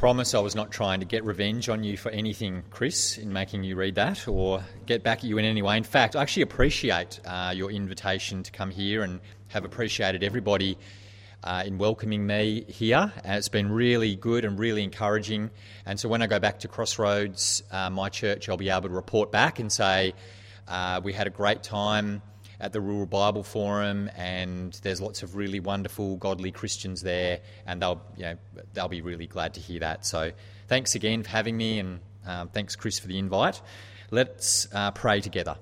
promise I was not trying to get revenge on you for anything, Chris, in making you read that or get back at you in any way. In fact, I actually appreciate uh, your invitation to come here and have appreciated everybody uh, in welcoming me here. Uh, it's been really good and really encouraging. And so when I go back to Crossroads, uh, my church, I'll be able to report back and say, uh, we had a great time at the Rural Bible Forum, and there's lots of really wonderful, godly Christians there, and they'll, you know, they'll be really glad to hear that. So thanks again for having me, and um, thanks, Chris, for the invite. Let's uh, pray together.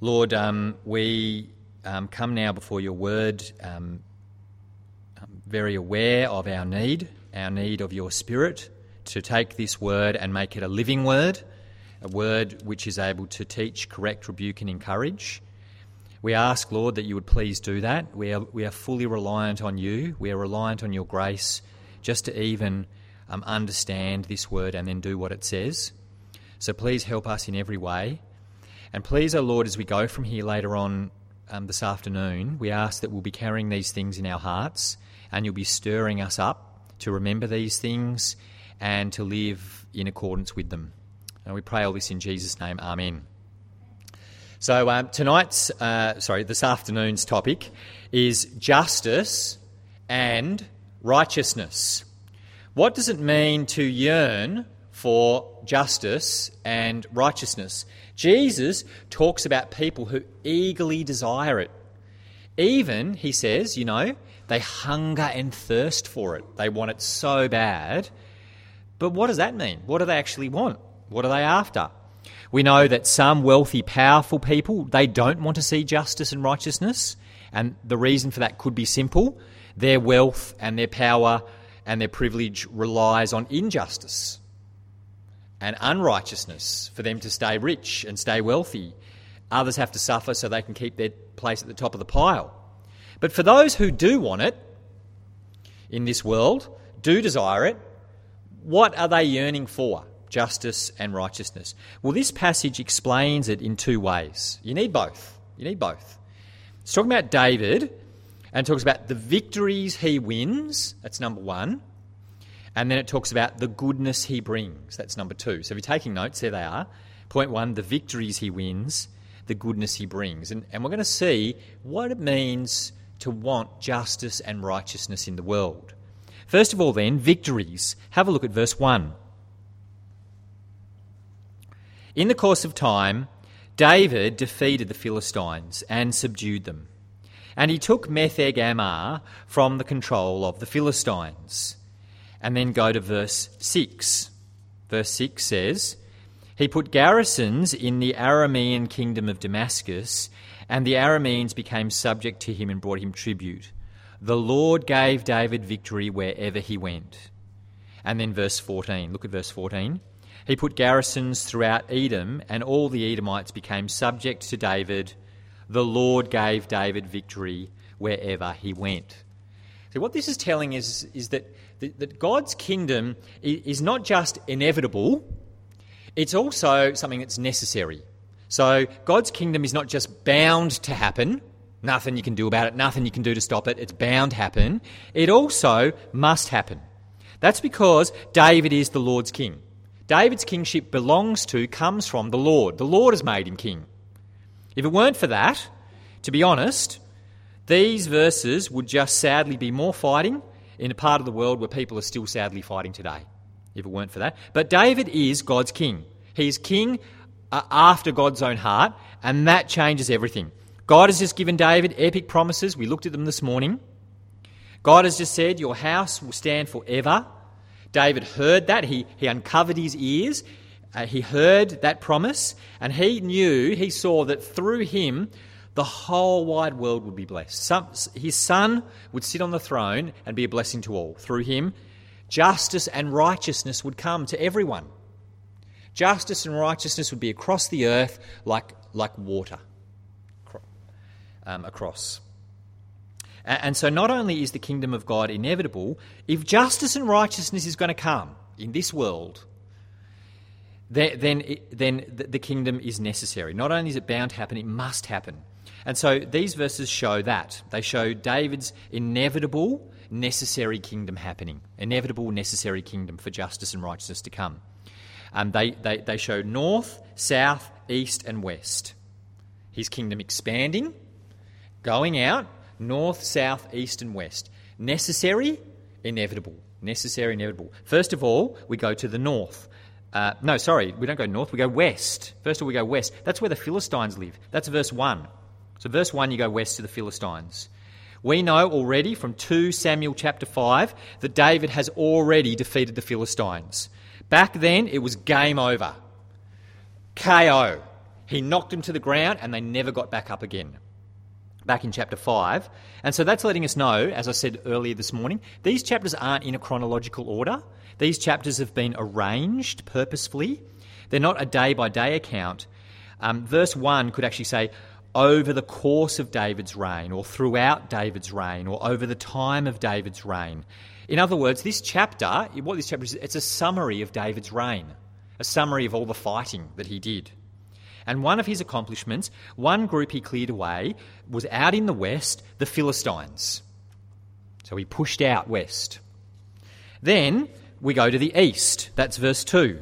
Lord, um, we um, come now before your word, um, very aware of our need, our need of your spirit to take this word and make it a living word a word which is able to teach, correct, rebuke, and encourage. We ask, Lord, that you would please do that. We are, we are fully reliant on you. We are reliant on your grace just to even um, understand this word and then do what it says. So please help us in every way. And please, O oh Lord, as we go from here later on um, this afternoon, we ask that we'll be carrying these things in our hearts and you'll be stirring us up to remember these things and to live in accordance with them. And we pray all this in Jesus' name. Amen. So um, tonight's, uh, sorry, this afternoon's topic is justice and righteousness. What does it mean to yearn for justice and righteousness? Jesus talks about people who eagerly desire it. Even, he says, you know, they hunger and thirst for it. They want it so bad. But what does that mean? What do they actually want? What are they after? We know that some wealthy, powerful people, they don't want to see justice and righteousness. And the reason for that could be simple. Their wealth and their power and their privilege relies on injustice and unrighteousness for them to stay rich and stay wealthy. Others have to suffer so they can keep their place at the top of the pile. But for those who do want it in this world, do desire it, what are they yearning for? Justice, and righteousness. Well, this passage explains it in two ways. You need both. You need both. It's talking about David and talks about the victories he wins. That's number one. And then it talks about the goodness he brings. That's number two. So if you're taking notes, there they are. Point one, the victories he wins, the goodness he brings. And, and we're going to see what it means to want justice and righteousness in the world. First of all, then, victories. Have a look at verse 1. In the course of time, David defeated the Philistines and subdued them. And he took Metheg from the control of the Philistines. And then go to verse 6. Verse 6 says, He put garrisons in the Aramean kingdom of Damascus, and the Arameans became subject to him and brought him tribute. The Lord gave David victory wherever he went. And then verse 14. Look at verse 14. He put garrisons throughout Edom, and all the Edomites became subject to David. The Lord gave David victory wherever he went. So, what this is telling is, is that, that God's kingdom is not just inevitable, it's also something that's necessary. So, God's kingdom is not just bound to happen, nothing you can do about it, nothing you can do to stop it, it's bound to happen. It also must happen. That's because David is the Lord's king. David's kingship belongs to, comes from the Lord. The Lord has made him king. If it weren't for that, to be honest, these verses would just sadly be more fighting in a part of the world where people are still sadly fighting today, if it weren't for that. But David is God's king. He is king uh, after God's own heart, and that changes everything. God has just given David epic promises. We looked at them this morning. God has just said, Your house will stand forever. David heard that. He, he uncovered his ears. Uh, he heard that promise. And he knew, he saw that through him, the whole wide world would be blessed. Some, his son would sit on the throne and be a blessing to all. Through him, justice and righteousness would come to everyone. Justice and righteousness would be across the earth like, like water um, across. And so, not only is the kingdom of God inevitable, if justice and righteousness is going to come in this world, then, then the kingdom is necessary. Not only is it bound to happen, it must happen. And so, these verses show that. They show David's inevitable necessary kingdom happening, inevitable, necessary kingdom for justice and righteousness to come. Um, they, they, they show north, south, east, and west. His kingdom expanding, going out, north, south, east, and west. Necessary, inevitable. Necessary, inevitable. First of all, we go to the north. Uh, no, sorry, we don't go north, we go west. First of all, we go west. That's where the Philistines live. That's verse 1. So, verse 1, you go west to the Philistines. We know already from 2 Samuel chapter 5 that David has already defeated the Philistines. Back then, it was game over. KO. He knocked them to the ground and they never got back up again. Back in chapter 5. And so that's letting us know, as I said earlier this morning, these chapters aren't in a chronological order. These chapters have been arranged purposefully. They're not a day by day account. Um, verse 1 could actually say, over the course of David's reign, or throughout David's reign, or over the time of David's reign. In other words, this chapter, what this chapter is, it's a summary of David's reign, a summary of all the fighting that he did. And one of his accomplishments, one group he cleared away, was out in the west, the Philistines. So he pushed out west. Then we go to the east. That's verse 2.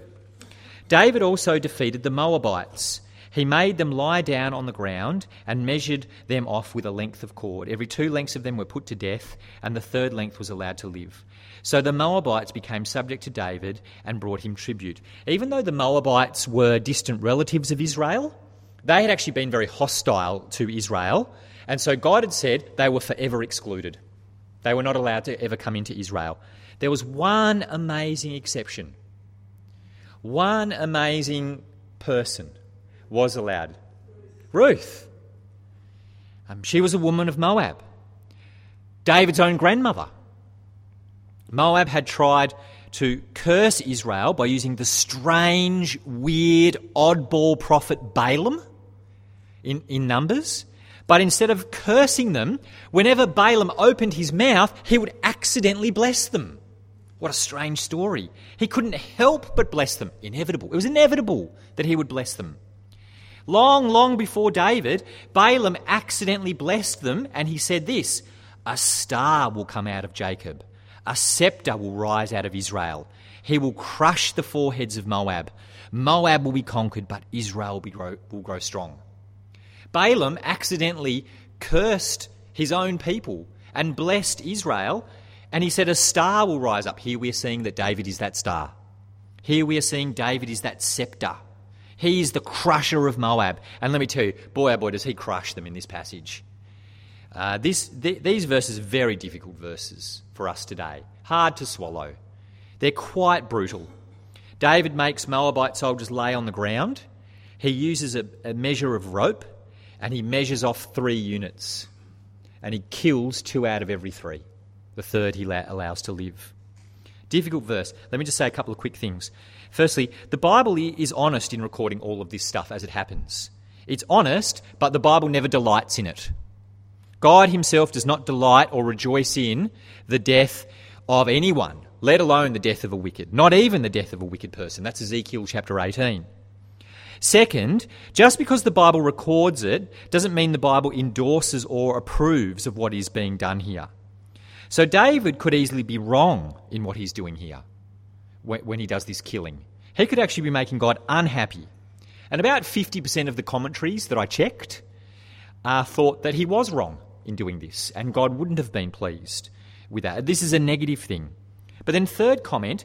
David also defeated the Moabites he made them lie down on the ground and measured them off with a length of cord. Every two lengths of them were put to death, and the third length was allowed to live. So the Moabites became subject to David and brought him tribute. Even though the Moabites were distant relatives of Israel, they had actually been very hostile to Israel, and so God had said they were forever excluded. They were not allowed to ever come into Israel. There was one amazing exception. One amazing person was allowed. Ruth. Um, she was a woman of Moab. David's own grandmother. Moab had tried to curse Israel by using the strange, weird, oddball prophet Balaam in, in Numbers. But instead of cursing them, whenever Balaam opened his mouth, he would accidentally bless them. What a strange story. He couldn't help but bless them. Inevitable. It was inevitable that he would bless them. Long, long before David, Balaam accidentally blessed them and he said this A star will come out of Jacob, a scepter will rise out of Israel. He will crush the foreheads of Moab. Moab will be conquered, but Israel will, grow, will grow strong. Balaam accidentally cursed his own people and blessed Israel, and he said, A star will rise up. Here we are seeing that David is that star. Here we are seeing David is that scepter. He's the crusher of Moab. And let me tell you, boy, oh boy, does he crush them in this passage. Uh, this, th- these verses are very difficult verses for us today, hard to swallow. They're quite brutal. David makes Moabite soldiers lay on the ground. He uses a, a measure of rope and he measures off three units. And he kills two out of every three. The third he la- allows to live. Difficult verse. Let me just say a couple of quick things. Firstly, the Bible is honest in recording all of this stuff as it happens. It's honest, but the Bible never delights in it. God Himself does not delight or rejoice in the death of anyone, let alone the death of a wicked, not even the death of a wicked person. That's Ezekiel chapter 18. Second, just because the Bible records it doesn't mean the Bible endorses or approves of what is being done here. So David could easily be wrong in what he's doing here when he does this killing. He could actually be making God unhappy. And about 50% of the commentaries that I checked uh, thought that he was wrong in doing this, and God wouldn't have been pleased with that. This is a negative thing. But then, third comment,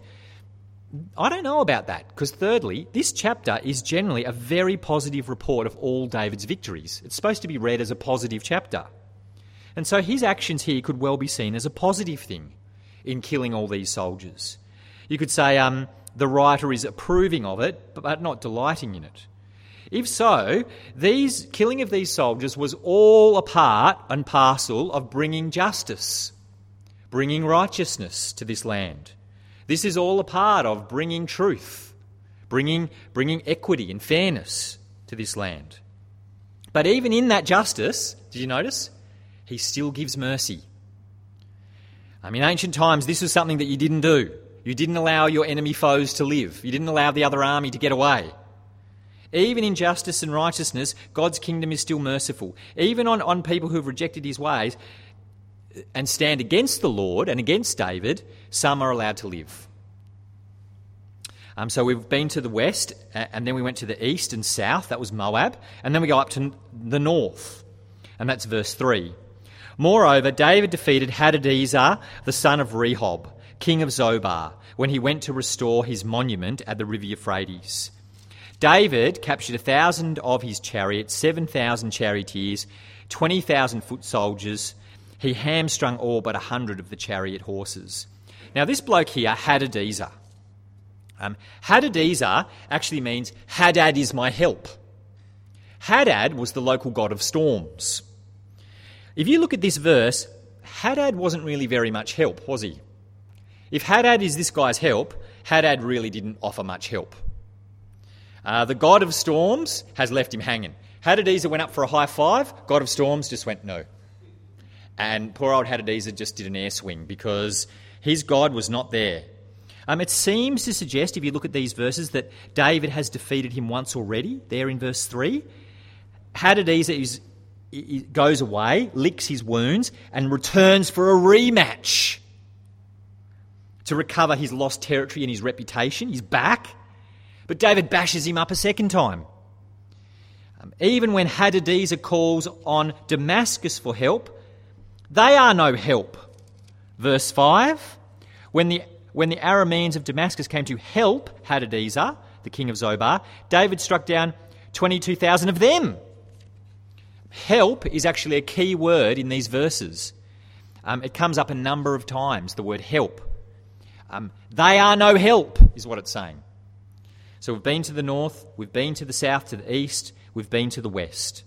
I don't know about that, because thirdly, this chapter is generally a very positive report of all David's victories. It's supposed to be read as a positive chapter. And so his actions here could well be seen as a positive thing in killing all these soldiers. You could say um, the writer is approving of it, but not delighting in it. If so, these killing of these soldiers was all a part and parcel of bringing justice, bringing righteousness to this land. This is all a part of bringing truth, bringing, bringing equity and fairness to this land. But even in that justice, did you notice? he still gives mercy. I mean, ancient times, this was something that you didn't do. You didn't allow your enemy foes to live, you didn't allow the other army to get away. Even in justice and righteousness, God's kingdom is still merciful. Even on, on people who've rejected his ways, and stand against the Lord and against David, some are allowed to live. Um, so we've been to the west, and then we went to the east and south, that was Moab, and then we go up to the north, and that's verse 3. Moreover, David defeated Hadadezer, the son of Rehob, king of Zobah, when he went to restore his monument at the river Euphrates. David captured a thousand of his chariots, 7,000 charioteers, 20,000 foot soldiers. He hamstrung all but a hundred of the chariot horses. Now, this bloke here, Hadadezer, um, Hadadezer actually means Hadad is my help. Hadad was the local god of storms. If you look at this verse, Hadad wasn't really very much help, was he? If Hadad is this guy's help, Hadad really didn't offer much help. Uh, the god of storms has left him hanging. Hadadezer went up for a high five, god of storms just went no. And poor old Hadadezer just did an air swing because his god was not there. Um, it seems to suggest, if you look at these verses, that David has defeated him once already, there in verse 3. Hadadezer is, goes away, licks his wounds, and returns for a rematch to recover his lost territory and his reputation. He's back. But David bashes him up a second time. Um, even when Hadadezer calls on Damascus for help, they are no help. Verse 5 When the when the Arameans of Damascus came to help Hadadezer, the king of Zobah, David struck down 22,000 of them. Help is actually a key word in these verses. Um, it comes up a number of times, the word help. Um, they are no help, is what it's saying. So we've been to the north, we've been to the south, to the east, we've been to the west.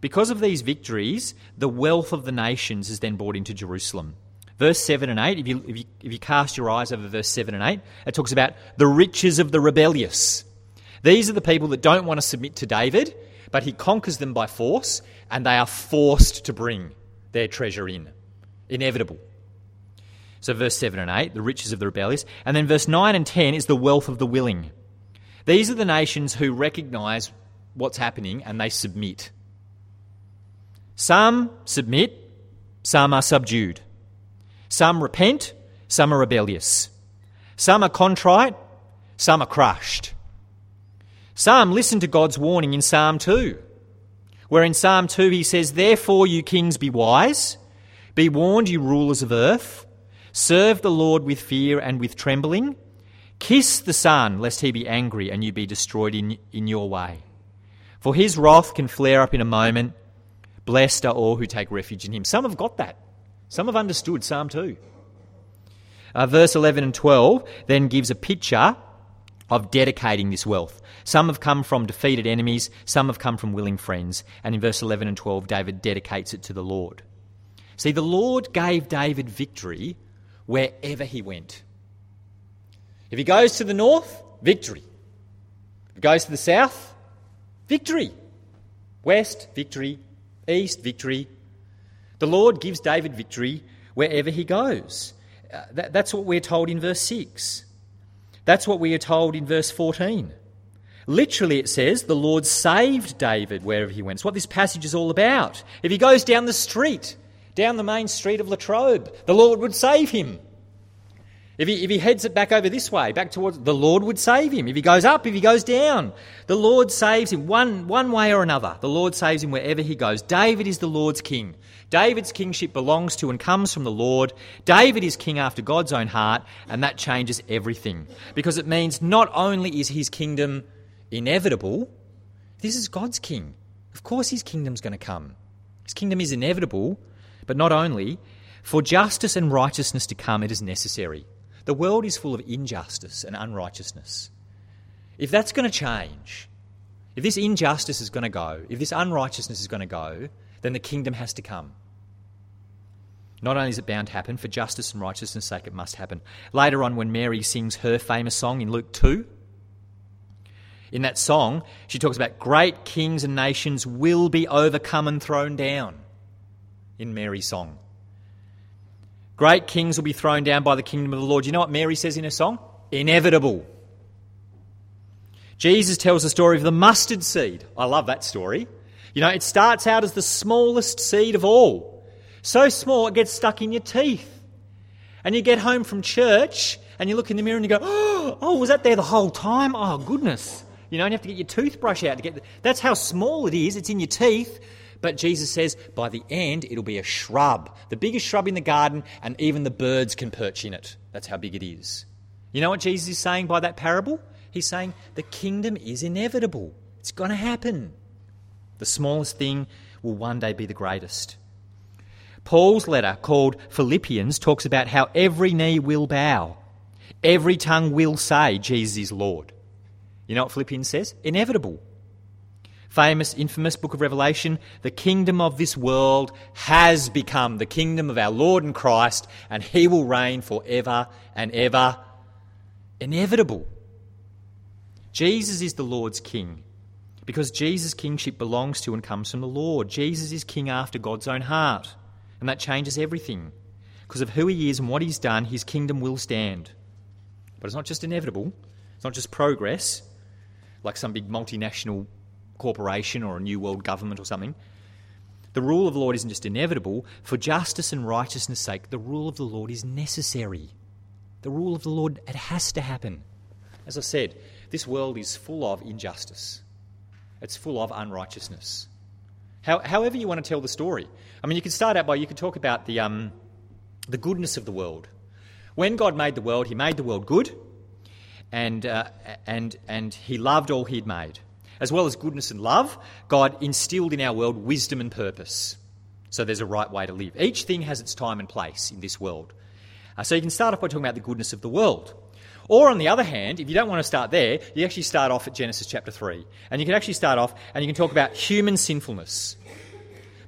Because of these victories, the wealth of the nations is then brought into Jerusalem. Verse 7 and 8, if you, if, you, if you cast your eyes over verse 7 and 8, it talks about the riches of the rebellious. These are the people that don't want to submit to David, but he conquers them by force, and they are forced to bring their treasure in. Inevitable. So, verse 7 and 8, the riches of the rebellious. And then verse 9 and 10 is the wealth of the willing. These are the nations who recognize what's happening and they submit. Some submit, some are subdued. Some repent, some are rebellious. Some are contrite, some are crushed. Some listen to God's warning in Psalm 2, where in Psalm 2 he says, Therefore, you kings, be wise, be warned, you rulers of earth, serve the Lord with fear and with trembling, kiss the Son, lest he be angry and you be destroyed in, in your way. For his wrath can flare up in a moment. Blessed are all who take refuge in him. Some have got that. Some have understood Psalm 2. Uh, verse 11 and 12 then gives a picture of dedicating this wealth. Some have come from defeated enemies, some have come from willing friends. And in verse 11 and 12, David dedicates it to the Lord. See, the Lord gave David victory wherever he went. If he goes to the north, victory. If he goes to the south, victory. West, victory. East, victory. The Lord gives David victory wherever he goes. Uh, that, that's what we're told in verse 6. That's what we are told in verse 14. Literally, it says, the Lord saved David wherever he went. It's what this passage is all about. If he goes down the street, down the main street of Latrobe, the Lord would save him. If he, if he heads it back over this way, back towards, the Lord would save him. If he goes up, if he goes down, the Lord saves him one, one way or another. The Lord saves him wherever he goes. David is the Lord's king. David's kingship belongs to and comes from the Lord. David is king after God's own heart, and that changes everything. Because it means not only is his kingdom inevitable, this is God's king. Of course, his kingdom's going to come. His kingdom is inevitable, but not only, for justice and righteousness to come, it is necessary. The world is full of injustice and unrighteousness. If that's going to change, if this injustice is going to go, if this unrighteousness is going to go, then the kingdom has to come. Not only is it bound to happen, for justice and righteousness' sake, it must happen. Later on, when Mary sings her famous song in Luke 2, in that song, she talks about great kings and nations will be overcome and thrown down in Mary's song. Great kings will be thrown down by the kingdom of the Lord. You know what Mary says in her song? Inevitable. Jesus tells the story of the mustard seed. I love that story. You know, it starts out as the smallest seed of all. So small it gets stuck in your teeth. And you get home from church and you look in the mirror and you go, oh, was that there the whole time? Oh, goodness. You know, and you have to get your toothbrush out to get. The, that's how small it is. It's in your teeth. But Jesus says by the end it'll be a shrub, the biggest shrub in the garden, and even the birds can perch in it. That's how big it is. You know what Jesus is saying by that parable? He's saying the kingdom is inevitable. It's going to happen. The smallest thing will one day be the greatest. Paul's letter, called Philippians, talks about how every knee will bow, every tongue will say Jesus is Lord. You know what Philippians says? Inevitable. Famous, infamous book of Revelation the kingdom of this world has become the kingdom of our Lord and Christ, and he will reign forever and ever. Inevitable. Jesus is the Lord's king because Jesus' kingship belongs to and comes from the Lord. Jesus is king after God's own heart. And that changes everything. Because of who he is and what he's done, his kingdom will stand. But it's not just inevitable, it's not just progress, like some big multinational corporation or a new world government or something. The rule of the Lord isn't just inevitable. For justice and righteousness' sake, the rule of the Lord is necessary. The rule of the Lord, it has to happen. As I said, this world is full of injustice, it's full of unrighteousness. How, however, you want to tell the story. I mean, you can start out by you could talk about the, um, the goodness of the world. When God made the world, He made the world good, and, uh, and, and He loved all He'd made. As well as goodness and love, God instilled in our world wisdom and purpose. So there's a right way to live. Each thing has its time and place in this world. Uh, so you can start off by talking about the goodness of the world. Or, on the other hand, if you don't want to start there, you actually start off at Genesis chapter 3. And you can actually start off and you can talk about human sinfulness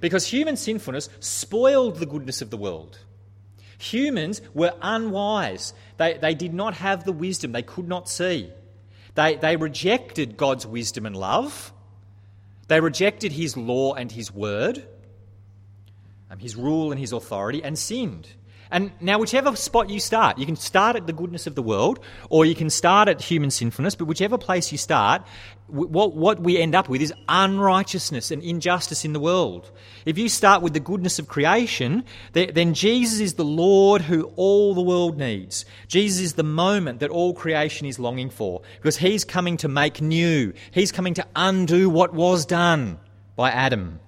because human sinfulness spoiled the goodness of the world. Humans were unwise. They, they did not have the wisdom, they could not see. They, they rejected God's wisdom and love. They rejected his law and his word, um, his rule and his authority, and sinned. And now, whichever spot you start, you can start at the goodness of the world, or you can start at human sinfulness, but whichever place you start, what, what we end up with is unrighteousness and injustice in the world. If you start with the goodness of creation, then Jesus is the Lord who all the world needs. Jesus is the moment that all creation is longing for, because He's coming to make new, He's coming to undo what was done by Adam,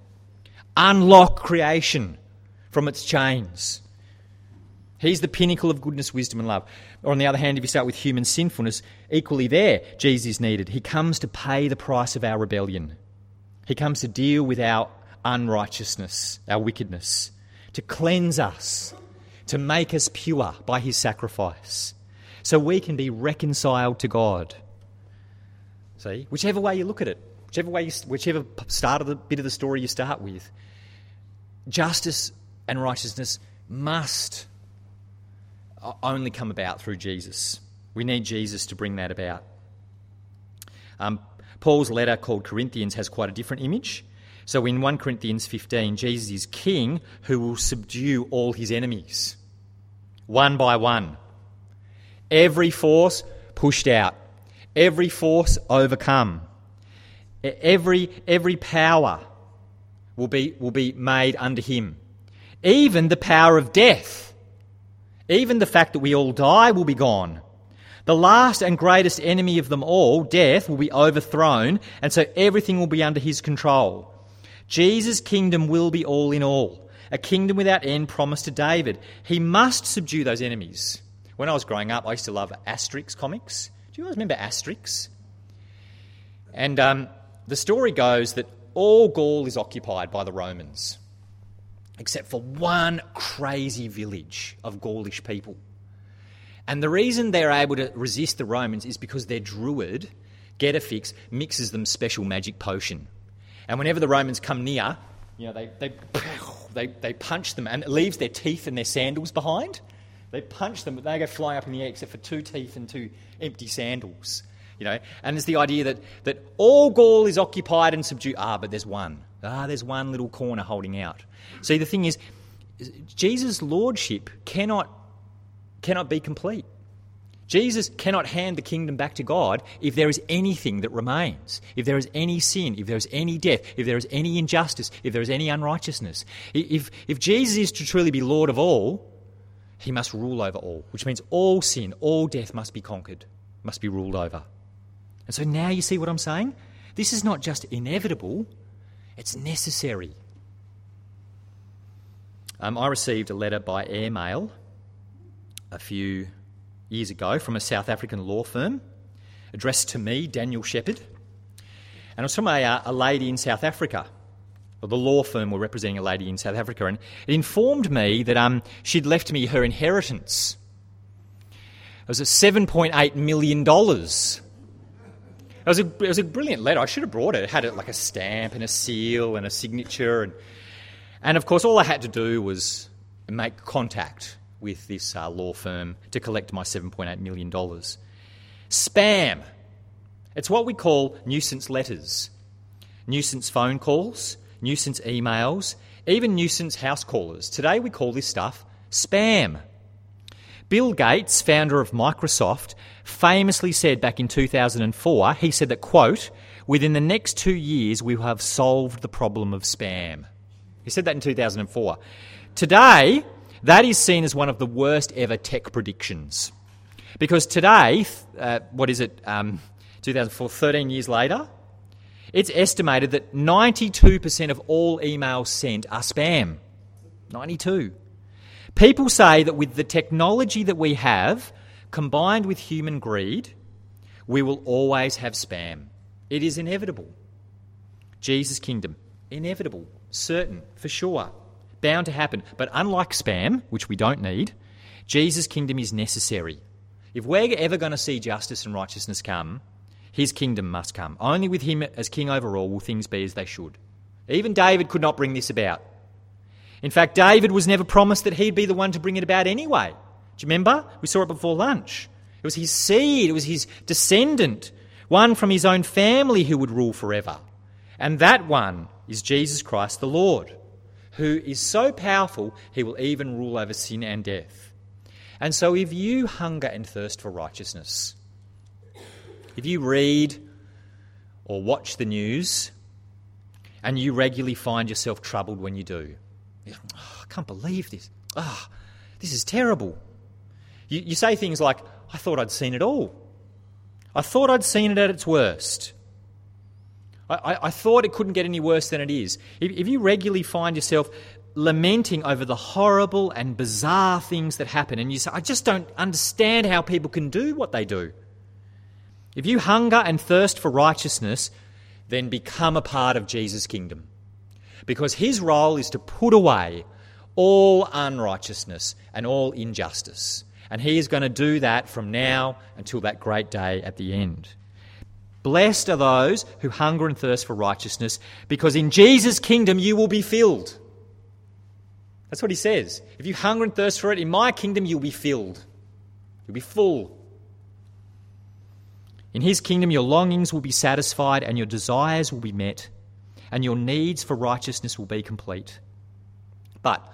unlock creation from its chains. He's the pinnacle of goodness, wisdom, and love. Or on the other hand, if you start with human sinfulness, equally there, Jesus is needed. He comes to pay the price of our rebellion. He comes to deal with our unrighteousness, our wickedness, to cleanse us, to make us pure by his sacrifice, so we can be reconciled to God. See, whichever way you look at it, whichever way, you, whichever start of the bit of the story you start with, justice and righteousness must only come about through Jesus. We need Jesus to bring that about. Um, Paul's letter called Corinthians has quite a different image. So in 1 Corinthians 15, Jesus is king who will subdue all his enemies, one by one. Every force pushed out, every force overcome, every, every power will be, will be made under him. Even the power of death even the fact that we all die will be gone. The last and greatest enemy of them all, death, will be overthrown, and so everything will be under his control. Jesus' kingdom will be all in all, a kingdom without end promised to David. He must subdue those enemies. When I was growing up, I used to love Asterix comics. Do you guys remember Asterix? And um, the story goes that all Gaul is occupied by the Romans except for one crazy village of Gaulish people. And the reason they're able to resist the Romans is because their druid, Getafix, mixes them special magic potion. And whenever the Romans come near, you know, they, they, they, they punch them and it leaves their teeth and their sandals behind. They punch them, but they go flying up in the air except for two teeth and two empty sandals. You know, and it's the idea that, that all Gaul is occupied and subdued. Ah, but there's one. Ah, there's one little corner holding out. See, the thing is, Jesus' lordship cannot, cannot be complete. Jesus cannot hand the kingdom back to God if there is anything that remains, if there is any sin, if there is any death, if there is any injustice, if there is any unrighteousness. If, if Jesus is to truly be Lord of all, he must rule over all, which means all sin, all death must be conquered, must be ruled over. And so now you see what I'm saying? This is not just inevitable, it's necessary. Um, I received a letter by airmail a few years ago from a South African law firm addressed to me, Daniel Shepherd. And it was from a, uh, a lady in South Africa. Well, the law firm were representing a lady in South Africa, and it informed me that um, she'd left me her inheritance. It was at $7.8 million. It was, a, it was a brilliant letter. I should have brought it. It had like a stamp and a seal and a signature. And, and of course, all I had to do was make contact with this uh, law firm to collect my $7.8 million. Spam. It's what we call nuisance letters, nuisance phone calls, nuisance emails, even nuisance house callers. Today we call this stuff spam. Bill Gates, founder of Microsoft, famously said back in 2004, he said that, quote, within the next two years we will have solved the problem of spam. He said that in 2004. Today, that is seen as one of the worst ever tech predictions. Because today, uh, what is it, um, 2004, 13 years later, it's estimated that 92% of all emails sent are spam. 92. People say that with the technology that we have, combined with human greed, we will always have spam. It is inevitable. Jesus' kingdom, inevitable, certain, for sure bound to happen. But unlike spam, which we don't need, Jesus' kingdom is necessary. If we're ever going to see justice and righteousness come, his kingdom must come. Only with him as king over all will things be as they should. Even David could not bring this about. In fact, David was never promised that he'd be the one to bring it about anyway. Do you remember? We saw it before lunch. It was his seed, it was his descendant, one from his own family who would rule forever. And that one is Jesus Christ the Lord who is so powerful he will even rule over sin and death. And so, if you hunger and thirst for righteousness, if you read or watch the news and you regularly find yourself troubled when you do, oh, I can't believe this. Ah, oh, this is terrible. You, you say things like, I thought I'd seen it all. I thought I'd seen it at its worst. I, I, thought it couldn't get any worse than it is. If, if you regularly find yourself lamenting over the horrible and bizarre things that happen, and you say, I just don't understand how people can do what they do. If you hunger and thirst for righteousness, then become a part of Jesus' kingdom. Because his role is to put away all unrighteousness and all injustice. And he is going to do that from now until that great day at the end. Blessed are those who hunger and thirst for righteousness, because in Jesus' kingdom you will be filled. That's what he says. If you hunger and thirst for it, in my kingdom you'll be filled. You'll be full. In his kingdom, your longings will be satisfied and your desires will be met, and your needs for righteousness will be complete. But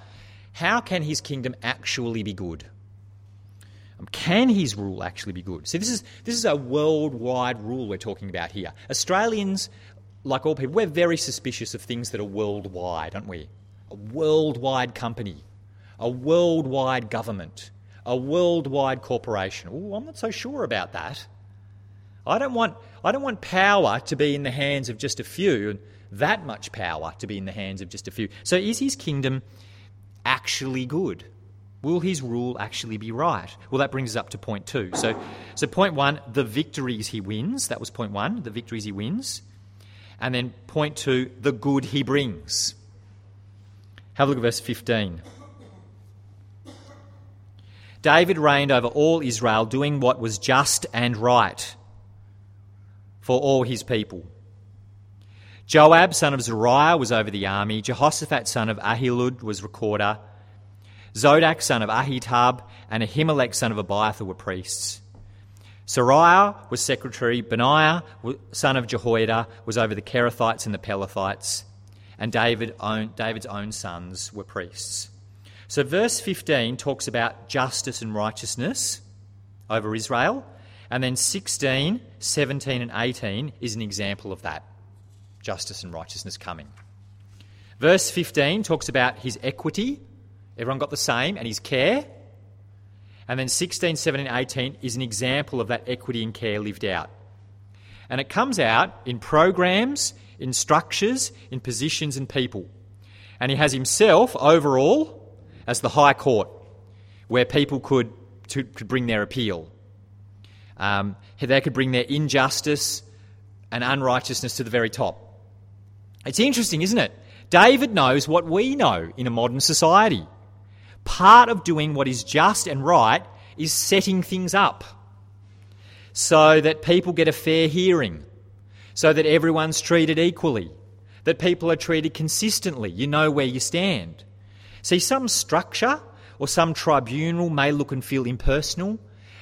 how can his kingdom actually be good? Um, can his rule actually be good? See, this is, this is a worldwide rule we're talking about here. Australians, like all people, we're very suspicious of things that are worldwide, aren't we? A worldwide company, a worldwide government, a worldwide corporation. Oh, I'm not so sure about that. I don't want, I don't want power to be in the hands of just a few, that much power to be in the hands of just a few. So, is his kingdom actually good? Will his rule actually be right? Well, that brings us up to point two. So, so point one, the victories he wins. That was point one, the victories he wins. And then point two, the good he brings. Have a look at verse 15. David reigned over all Israel, doing what was just and right for all his people. Joab, son of Zeruiah, was over the army. Jehoshaphat, son of Ahilud, was recorder. Zadok, son of Ahitub, and Ahimelech, son of Abiathar, were priests. Seraiah was secretary. Benaiah, son of Jehoiada, was over the Kerethites and the Pelethites. And David own, David's own sons were priests. So, verse 15 talks about justice and righteousness. over Israel. And then 16, 17, and 18 is an example of that justice and righteousness coming. Verse 15 talks about his equity. Everyone got the same, and his care. And then 16, 17, 18 is an example of that equity and care lived out. And it comes out in programs, in structures, in positions, and people. And he has himself overall as the High Court, where people could, to, could bring their appeal. Um, they could bring their injustice and unrighteousness to the very top. It's interesting, isn't it? David knows what we know in a modern society. Part of doing what is just and right is setting things up so that people get a fair hearing, so that everyone's treated equally, that people are treated consistently. You know where you stand. See, some structure or some tribunal may look and feel impersonal,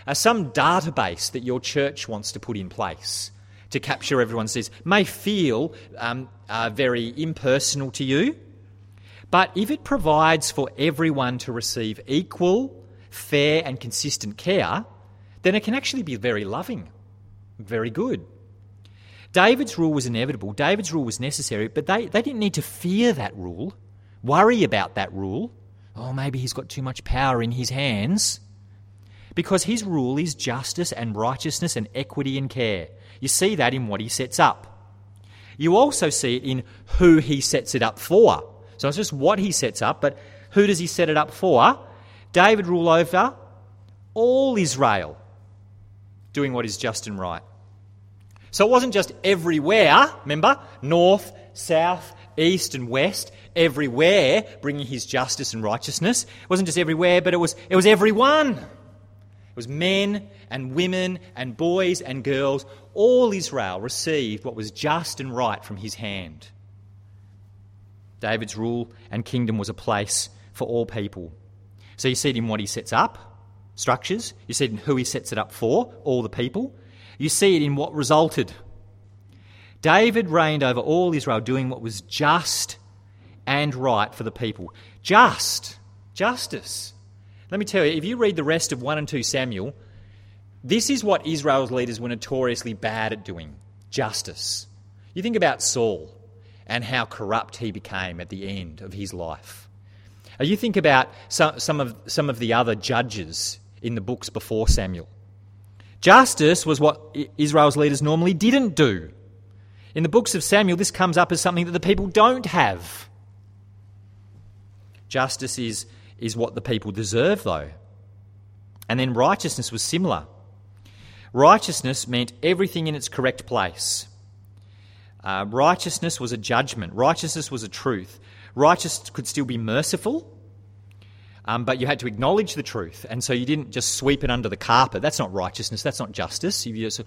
uh, some database that your church wants to put in place to capture everyone's needs may feel um, uh, very impersonal to you. But if it provides for everyone to receive equal, fair, and consistent care, then it can actually be very loving, very good. David's rule was inevitable, David's rule was necessary, but they, they didn't need to fear that rule, worry about that rule. Oh, maybe he's got too much power in his hands. Because his rule is justice and righteousness and equity and care. You see that in what he sets up. You also see it in who he sets it up for. So it's just what he sets up, but who does he set it up for? David rule over all Israel, doing what is just and right. So it wasn't just everywhere, remember? North, south, east, and west, everywhere bringing his justice and righteousness. It wasn't just everywhere, but it was, it was everyone. It was men and women and boys and girls. All Israel received what was just and right from his hand. David's rule and kingdom was a place for all people. So you see it in what he sets up, structures. You see it in who he sets it up for, all the people. You see it in what resulted. David reigned over all Israel, doing what was just and right for the people. Just. Justice. Let me tell you, if you read the rest of 1 and 2 Samuel, this is what Israel's leaders were notoriously bad at doing justice. You think about Saul and how corrupt he became at the end of his life. Uh, you think about some, some, of, some of the other judges in the books before Samuel. Justice was what Israel's leaders normally didn't do. In the books of Samuel, this comes up as something that the people don't have. Justice is is what the people deserve, though. And then righteousness was similar. Righteousness meant everything in its correct place. Uh, righteousness was a judgment, righteousness was a truth. Righteousness could still be merciful, um, but you had to acknowledge the truth. And so you didn't just sweep it under the carpet. That's not righteousness, that's not justice. You just,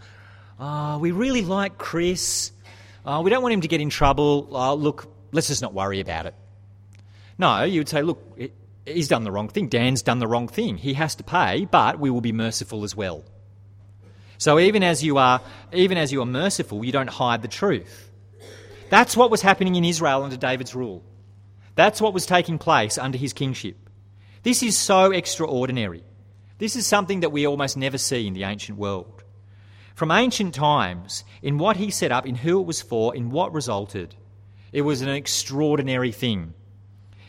oh, we really like Chris. Oh, we don't want him to get in trouble. Oh, look, let's just not worry about it. No, you would say, look, he's done the wrong thing. Dan's done the wrong thing. He has to pay, but we will be merciful as well. So even as you are, even as you are merciful, you don't hide the truth. That's what was happening in Israel under David's rule. That's what was taking place under his kingship. This is so extraordinary. This is something that we almost never see in the ancient world. From ancient times, in what he set up, in who it was for, in what resulted, it was an extraordinary thing.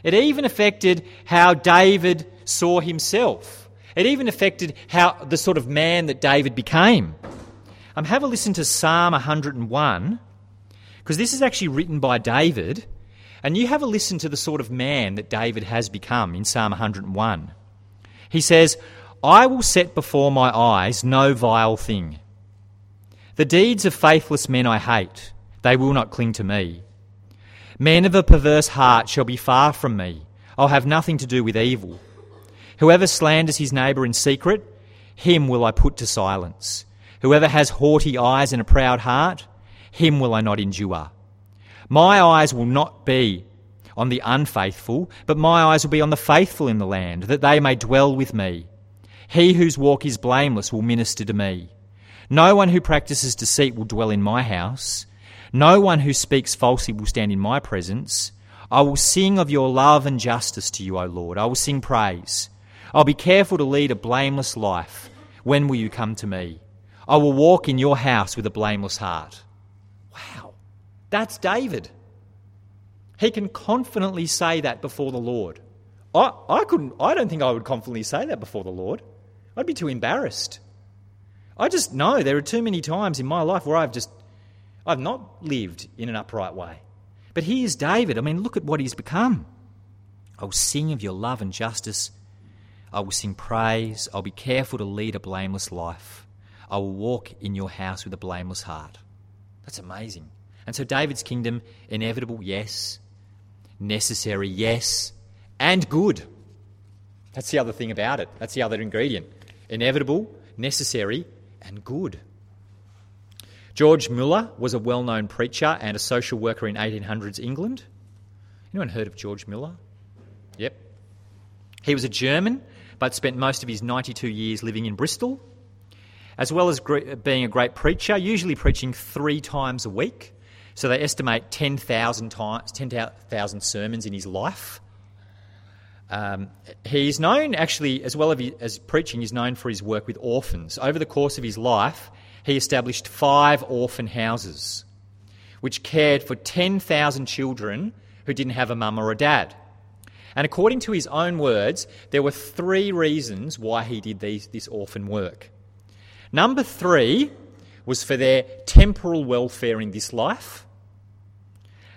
It even affected how David saw himself. It even affected how the sort of man that David became. Um, have a listen to Psalm 101, because this is actually written by David, and you have a listen to the sort of man that David has become in Psalm 101. He says, I will set before my eyes no vile thing. The deeds of faithless men I hate, they will not cling to me. Men of a perverse heart shall be far from me. I'll have nothing to do with evil. Whoever slanders his neighbour in secret, him will I put to silence. Whoever has haughty eyes and a proud heart, him will I not endure. My eyes will not be on the unfaithful, but my eyes will be on the faithful in the land, that they may dwell with me. He whose walk is blameless will minister to me. No one who practices deceit will dwell in my house. No one who speaks falsely will stand in my presence. I will sing of your love and justice to you, O Lord. I will sing praise. I'll be careful to lead a blameless life When will you come to me? I will walk in your house with a blameless heart. Wow, that's David. He can confidently say that before the Lord. I, I couldn't I don't think I would confidently say that before the Lord. I'd be too embarrassed. I just know there are too many times in my life where I've just I've not lived in an upright way. But here's David. I mean, look at what he's become. I will sing of your love and justice. I will sing praise. I'll be careful to lead a blameless life. I will walk in your house with a blameless heart. That's amazing. And so David's kingdom, inevitable, yes. Necessary, yes. And good. That's the other thing about it. That's the other ingredient. Inevitable, necessary, and good. George Muller was a well known preacher and a social worker in 1800s England. Anyone heard of George Muller? Yep. He was a German, but spent most of his 92 years living in Bristol. As well as being a great preacher, usually preaching three times a week. So they estimate 10,000 times, 10,000 sermons in his life. Um, he's known, actually, as well as preaching, he's known for his work with orphans. Over the course of his life, he established five orphan houses, which cared for 10,000 children who didn't have a mum or a dad. And according to his own words, there were three reasons why he did these, this orphan work. Number three was for their temporal welfare in this life.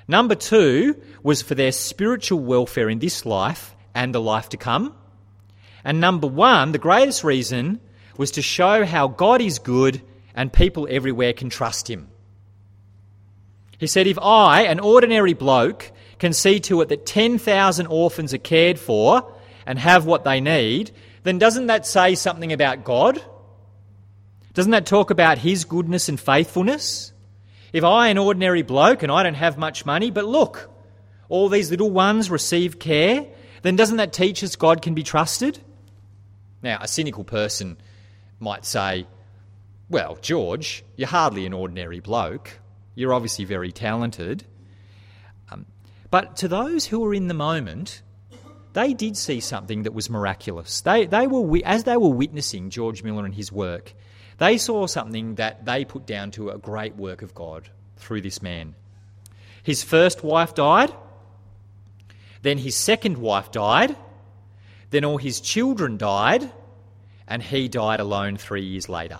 Number two was for their spiritual welfare in this life and the life to come. And number one, the greatest reason, was to show how God is good and people everywhere can trust him. He said, If I, an ordinary bloke, can see to it that 10,000 orphans are cared for and have what they need, then doesn't that say something about God? Doesn't that talk about His goodness and faithfulness? If I, an ordinary bloke, and I don't have much money, but look, all these little ones receive care, then doesn't that teach us God can be trusted? Now, a cynical person might say, well, George, you're hardly an ordinary bloke. You're obviously very talented. Um, but to those who were in the moment, they did see something that was miraculous. They, they were, as they were witnessing George Muller and his work, they saw something that they put down to a great work of God through this man. His first wife died, then his second wife died, then all his children died, and he died alone three years later.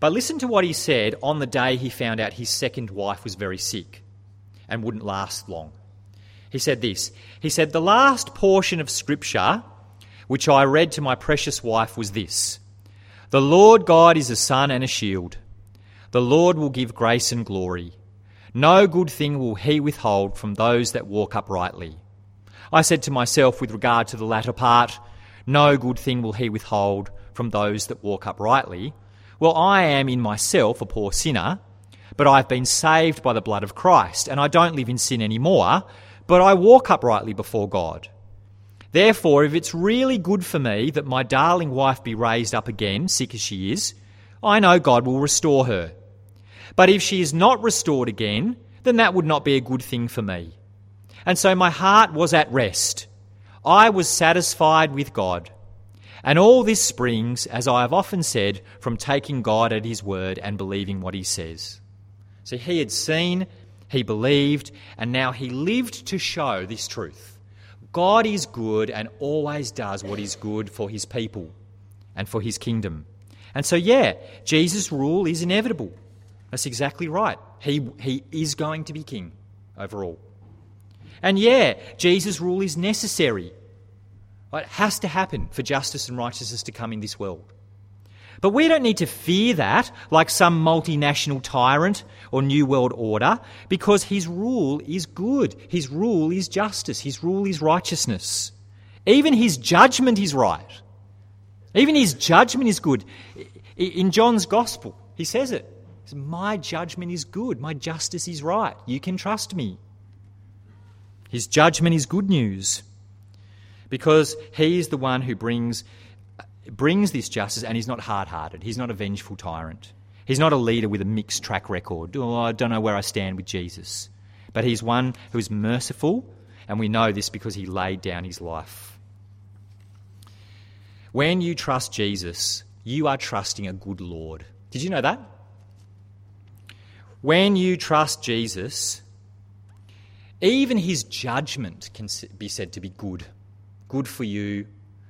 But listen to what he said on the day he found out his second wife was very sick and wouldn't last long. He said this He said, The last portion of Scripture which I read to my precious wife was this The Lord God is a sun and a shield. The Lord will give grace and glory. No good thing will he withhold from those that walk uprightly. I said to myself with regard to the latter part, No good thing will he withhold from those that walk uprightly. Well, I am in myself a poor sinner, but I've been saved by the blood of Christ, and I don't live in sin anymore, but I walk uprightly before God. Therefore, if it's really good for me that my darling wife be raised up again, sick as she is, I know God will restore her. But if she is not restored again, then that would not be a good thing for me. And so my heart was at rest. I was satisfied with God. And all this springs, as I have often said, from taking God at His word and believing what He says. So he had seen, he believed, and now he lived to show this truth. God is good and always does what is good for His people and for His kingdom. And so, yeah, Jesus' rule is inevitable. That's exactly right. He, he is going to be king overall. And yeah, Jesus' rule is necessary it has to happen for justice and righteousness to come in this world. But we don't need to fear that like some multinational tyrant or New World Order because his rule is good. His rule is justice. His rule is righteousness. Even his judgment is right. Even his judgment is good. In John's Gospel, he says it. My judgment is good. My justice is right. You can trust me. His judgment is good news because he is the one who brings, brings this justice and he's not hard hearted. He's not a vengeful tyrant. He's not a leader with a mixed track record. Oh, I don't know where I stand with Jesus. But he's one who is merciful, and we know this because he laid down his life. When you trust Jesus, you are trusting a good Lord. Did you know that? When you trust Jesus, even his judgment can be said to be good. Good for you,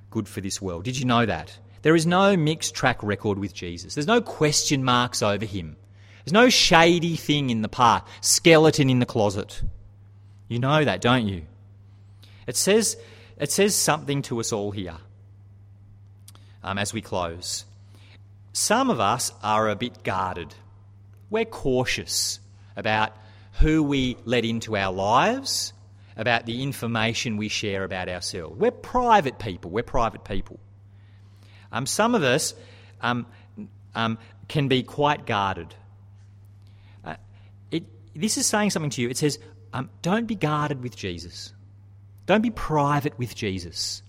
good for this world. Did you know that? There is no mixed track record with Jesus. There's no question marks over him. There's no shady thing in the park, skeleton in the closet. You know that, don't you? It says, it says something to us all here um, as we close. Some of us are a bit guarded. We're cautious about who we let into our lives, about the information we share about ourselves. We're private people. We're private people. Um, some of us um, um, can be quite guarded. Uh, it, this is saying something to you. It says, um, don't be guarded with Jesus. Don't be private with Jesus.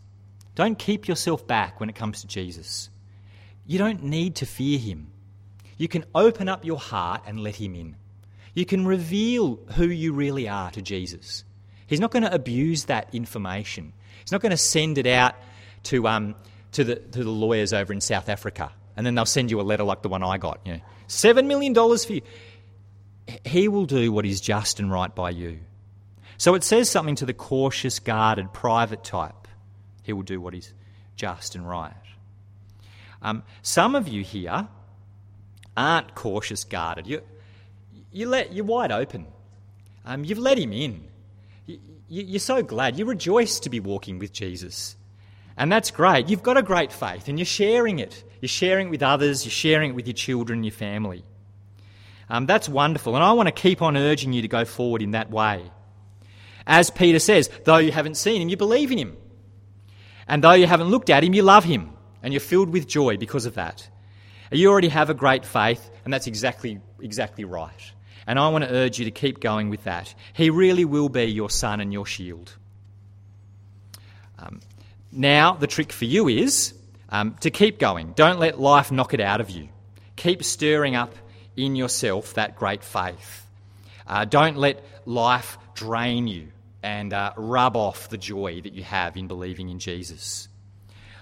Don't keep yourself back when it comes to Jesus. You don't need to fear him. You can open up your heart and let him in. You can reveal who you really are to Jesus. He's not going to abuse that information. He's not going to send it out to, um, to, the, to the lawyers over in South Africa and then they'll send you a letter like the one I got. You know, $7 million for you. He will do what is just and right by you. So it says something to the cautious, guarded, private type. He will do what is just and right. Um, some of you here aren't cautious, guarded. You, you let, you're wide open. Um, you've let him in. You, you, you're so glad. You rejoice to be walking with Jesus. And that's great. You've got a great faith and you're sharing it. You're sharing it with others, you're sharing it with your children, your family. Um, that's wonderful. And I want to keep on urging you to go forward in that way. As Peter says, though you haven't seen him, you believe in him. And though you haven't looked at him, you love him. And you're filled with joy because of that. You already have a great faith, and that's exactly, exactly right. And I want to urge you to keep going with that. He really will be your sun and your shield. Um, now, the trick for you is um, to keep going. Don't let life knock it out of you. Keep stirring up in yourself that great faith. Uh, don't let life drain you and uh, rub off the joy that you have in believing in Jesus.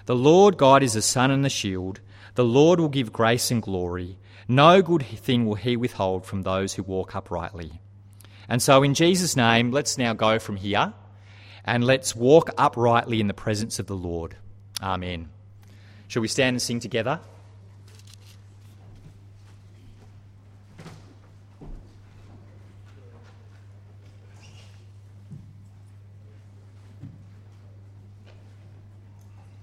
The Lord God is the sun and the shield. The Lord will give grace and glory. No good thing will he withhold from those who walk uprightly. And so, in Jesus' name, let's now go from here and let's walk uprightly in the presence of the Lord. Amen. Shall we stand and sing together?